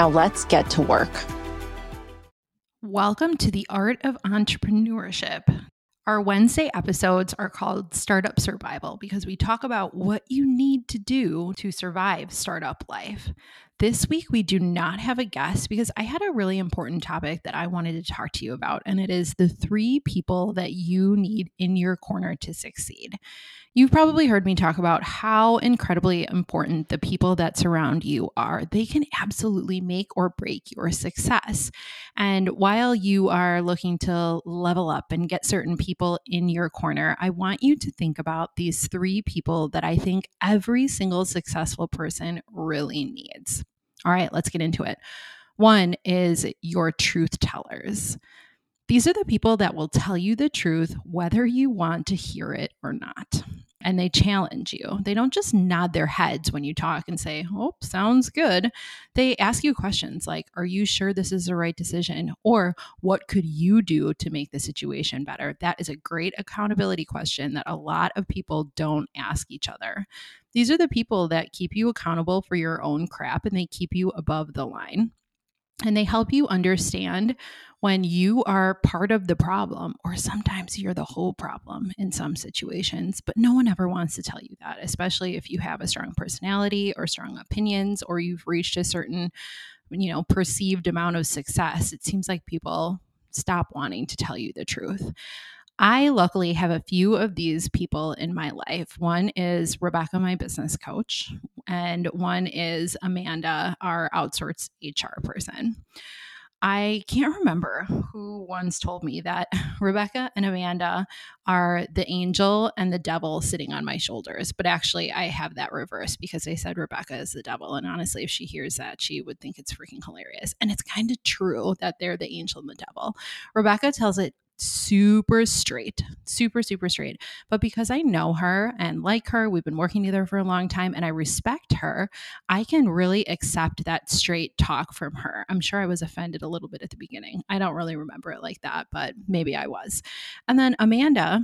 Now let's get to work. Welcome to the Art of Entrepreneurship. Our Wednesday episodes are called Startup Survival because we talk about what you need to do to survive startup life. This week, we do not have a guest because I had a really important topic that I wanted to talk to you about, and it is the three people that you need in your corner to succeed. You've probably heard me talk about how incredibly important the people that surround you are. They can absolutely make or break your success. And while you are looking to level up and get certain people in your corner, I want you to think about these three people that I think every single successful person really needs. All right, let's get into it. One is your truth tellers. These are the people that will tell you the truth whether you want to hear it or not. And they challenge you. They don't just nod their heads when you talk and say, Oh, sounds good. They ask you questions like, Are you sure this is the right decision? Or what could you do to make the situation better? That is a great accountability question that a lot of people don't ask each other. These are the people that keep you accountable for your own crap and they keep you above the line and they help you understand when you are part of the problem, or sometimes you're the whole problem in some situations, but no one ever wants to tell you that, especially if you have a strong personality or strong opinions, or you've reached a certain, you know, perceived amount of success. It seems like people stop wanting to tell you the truth. I luckily have a few of these people in my life. One is Rebecca, my business coach, and one is Amanda, our outsourced HR person. I can't remember who once told me that Rebecca and Amanda are the angel and the devil sitting on my shoulders. But actually, I have that reverse because they said Rebecca is the devil. And honestly, if she hears that, she would think it's freaking hilarious. And it's kind of true that they're the angel and the devil. Rebecca tells it super straight, super, super straight. But because I know her and like her, we've been working together for a long time and I respect her, I can really accept that straight talk from her. I'm sure I was offended a little bit at the beginning. I don't really remember it like that, but maybe I was. And then Amanda,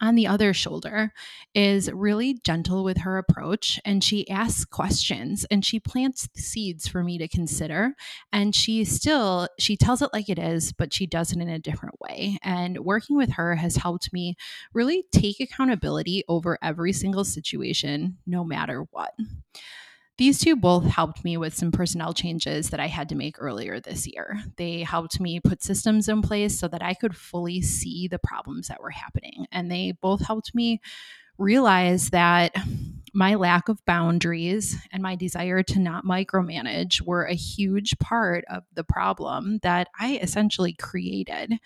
on the other shoulder is really gentle with her approach and she asks questions and she plants seeds for me to consider and she still she tells it like it is but she does it in a different way and working with her has helped me really take accountability over every single situation no matter what these two both helped me with some personnel changes that I had to make earlier this year. They helped me put systems in place so that I could fully see the problems that were happening. And they both helped me realize that my lack of boundaries and my desire to not micromanage were a huge part of the problem that I essentially created.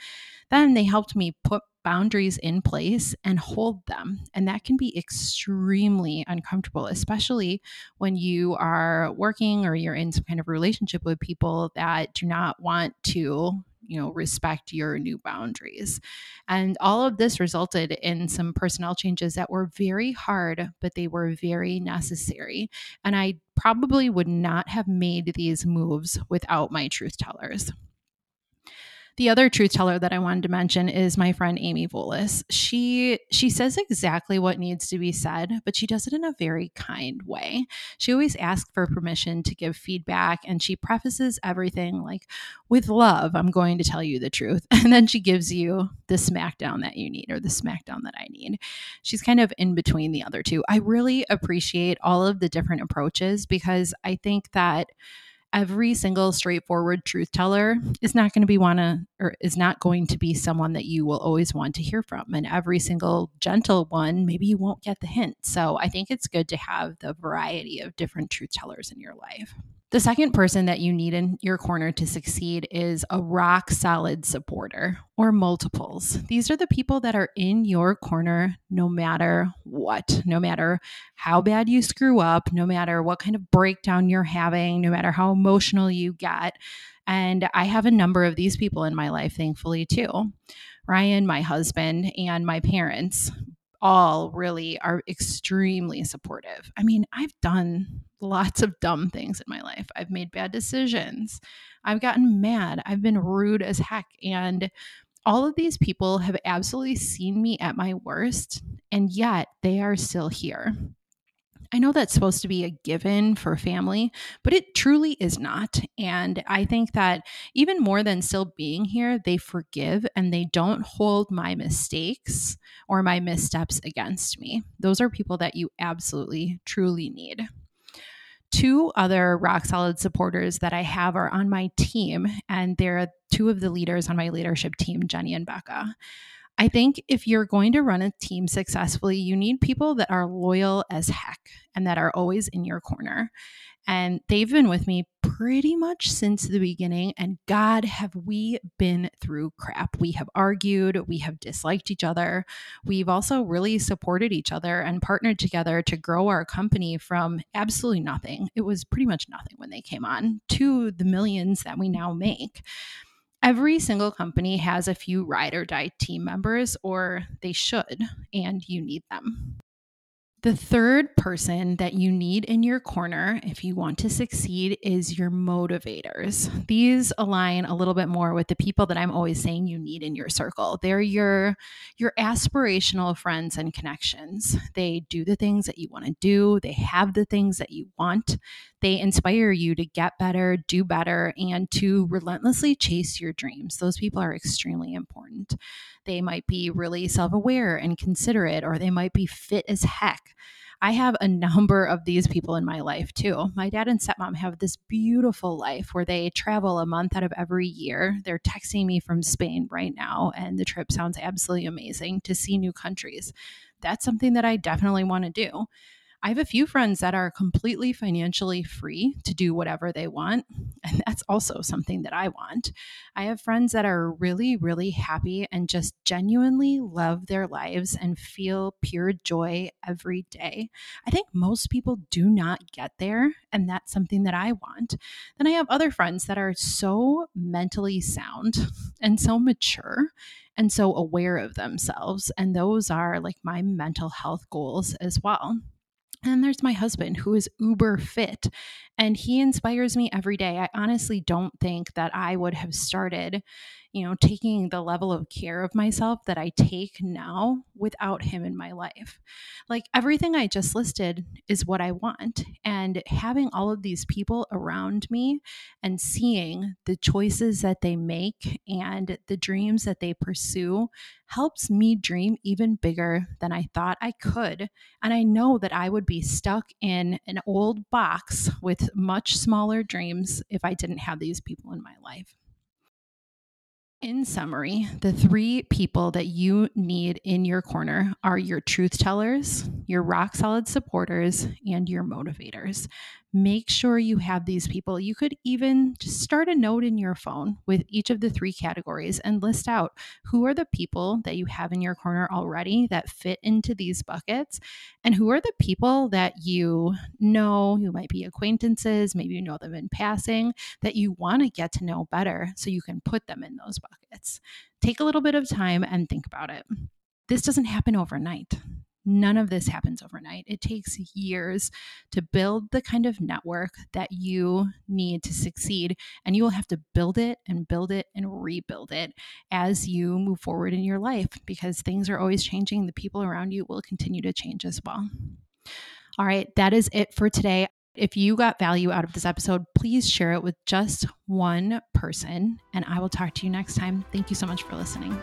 Then they helped me put boundaries in place and hold them. And that can be extremely uncomfortable, especially when you are working or you're in some kind of relationship with people that do not want to you know respect your new boundaries. And all of this resulted in some personnel changes that were very hard but they were very necessary. And i probably would not have made these moves without my truth tellers the other truth teller that I wanted to mention is my friend Amy Volas. She she says exactly what needs to be said, but she does it in a very kind way. She always asks for permission to give feedback and she prefaces everything like with love, I'm going to tell you the truth. And then she gives you the smackdown that you need or the smackdown that I need. She's kind of in between the other two. I really appreciate all of the different approaches because I think that every single straightforward truth teller is not going to be want to or is not going to be someone that you will always want to hear from and every single gentle one maybe you won't get the hint. So i think it's good to have the variety of different truth tellers in your life The second person that you need in your corner to succeed is a rock solid supporter or multiples. These are the people that are in your corner no matter what, no matter how bad you screw up, no matter what kind of breakdown you're having, no matter how emotional you get. And I have a number of these people in my life, thankfully, too. Ryan, my husband, and my parents all really are extremely supportive. I mean, I've done lots of dumb things in my life. I've made bad decisions. I've gotten mad. I've been rude as heck. And all of these people have absolutely seen me at my worst, and yet they are still here. I know that's supposed to be a given for family, but it truly is not. And I think that even more than still being here, they forgive and they don't hold my mistakes or my missteps against me. Those are people that you absolutely, truly need. Two other rock solid supporters that I have are on my team, and they're two of the leaders on my leadership team, Jenny and Becca. I think if you're going to run a team successfully, you need people that are loyal as heck and that are always in your corner. And they've been with me pretty much since the beginning. And God, have we been through crap. We have argued, we have disliked each other. We've also really supported each other and partnered together to grow our company from absolutely nothing. It was pretty much nothing when they came on to the millions that we now make every single company has a few ride or die team members, or they should, and you need them. The third person that you need in your corner if you want to succeed is your motivators. These align a little bit more with the people that I'm always saying you need in your circle. They're your your aspirational friends and connections. They do the things that you want to do, they have the things that you want. They inspire you to get better, do better, and to relentlessly chase your dreams. Those people are extremely important. They might be really self aware and considerate, or they might be fit as heck. I have a number of these people in my life too. My dad and stepmom have this beautiful life where they travel a month out of every year. They're texting me from Spain right now, and the trip sounds absolutely amazing to see new countries. That's something that I definitely want to do. I have a few friends that are completely financially free to do whatever they want. And that's also something that I want. I have friends that are really, really happy and just genuinely love their lives and feel pure joy every day. I think most people do not get there. And that's something that I want. Then I have other friends that are so mentally sound and so mature and so aware of themselves. And those are like my mental health goals as well. And there's my husband who is uber fit and he inspires me every day. I honestly don't think that I would have started you know, taking the level of care of myself that I take now without him in my life. Like everything I just listed is what I want. And having all of these people around me and seeing the choices that they make and the dreams that they pursue helps me dream even bigger than I thought I could. And I know that I would be stuck in an old box with much smaller dreams if I didn't have these people in my life. In summary, the three people that you need in your corner are your truth tellers, your rock solid supporters, and your motivators. Make sure you have these people. You could even just start a note in your phone with each of the three categories and list out who are the people that you have in your corner already that fit into these buckets, and who are the people that you know, who might be acquaintances, maybe you know them in passing, that you want to get to know better so you can put them in those buckets. Take a little bit of time and think about it. This doesn't happen overnight. None of this happens overnight. It takes years to build the kind of network that you need to succeed. And you will have to build it and build it and rebuild it as you move forward in your life because things are always changing. The people around you will continue to change as well. All right, that is it for today. If you got value out of this episode, please share it with just one person, and I will talk to you next time. Thank you so much for listening.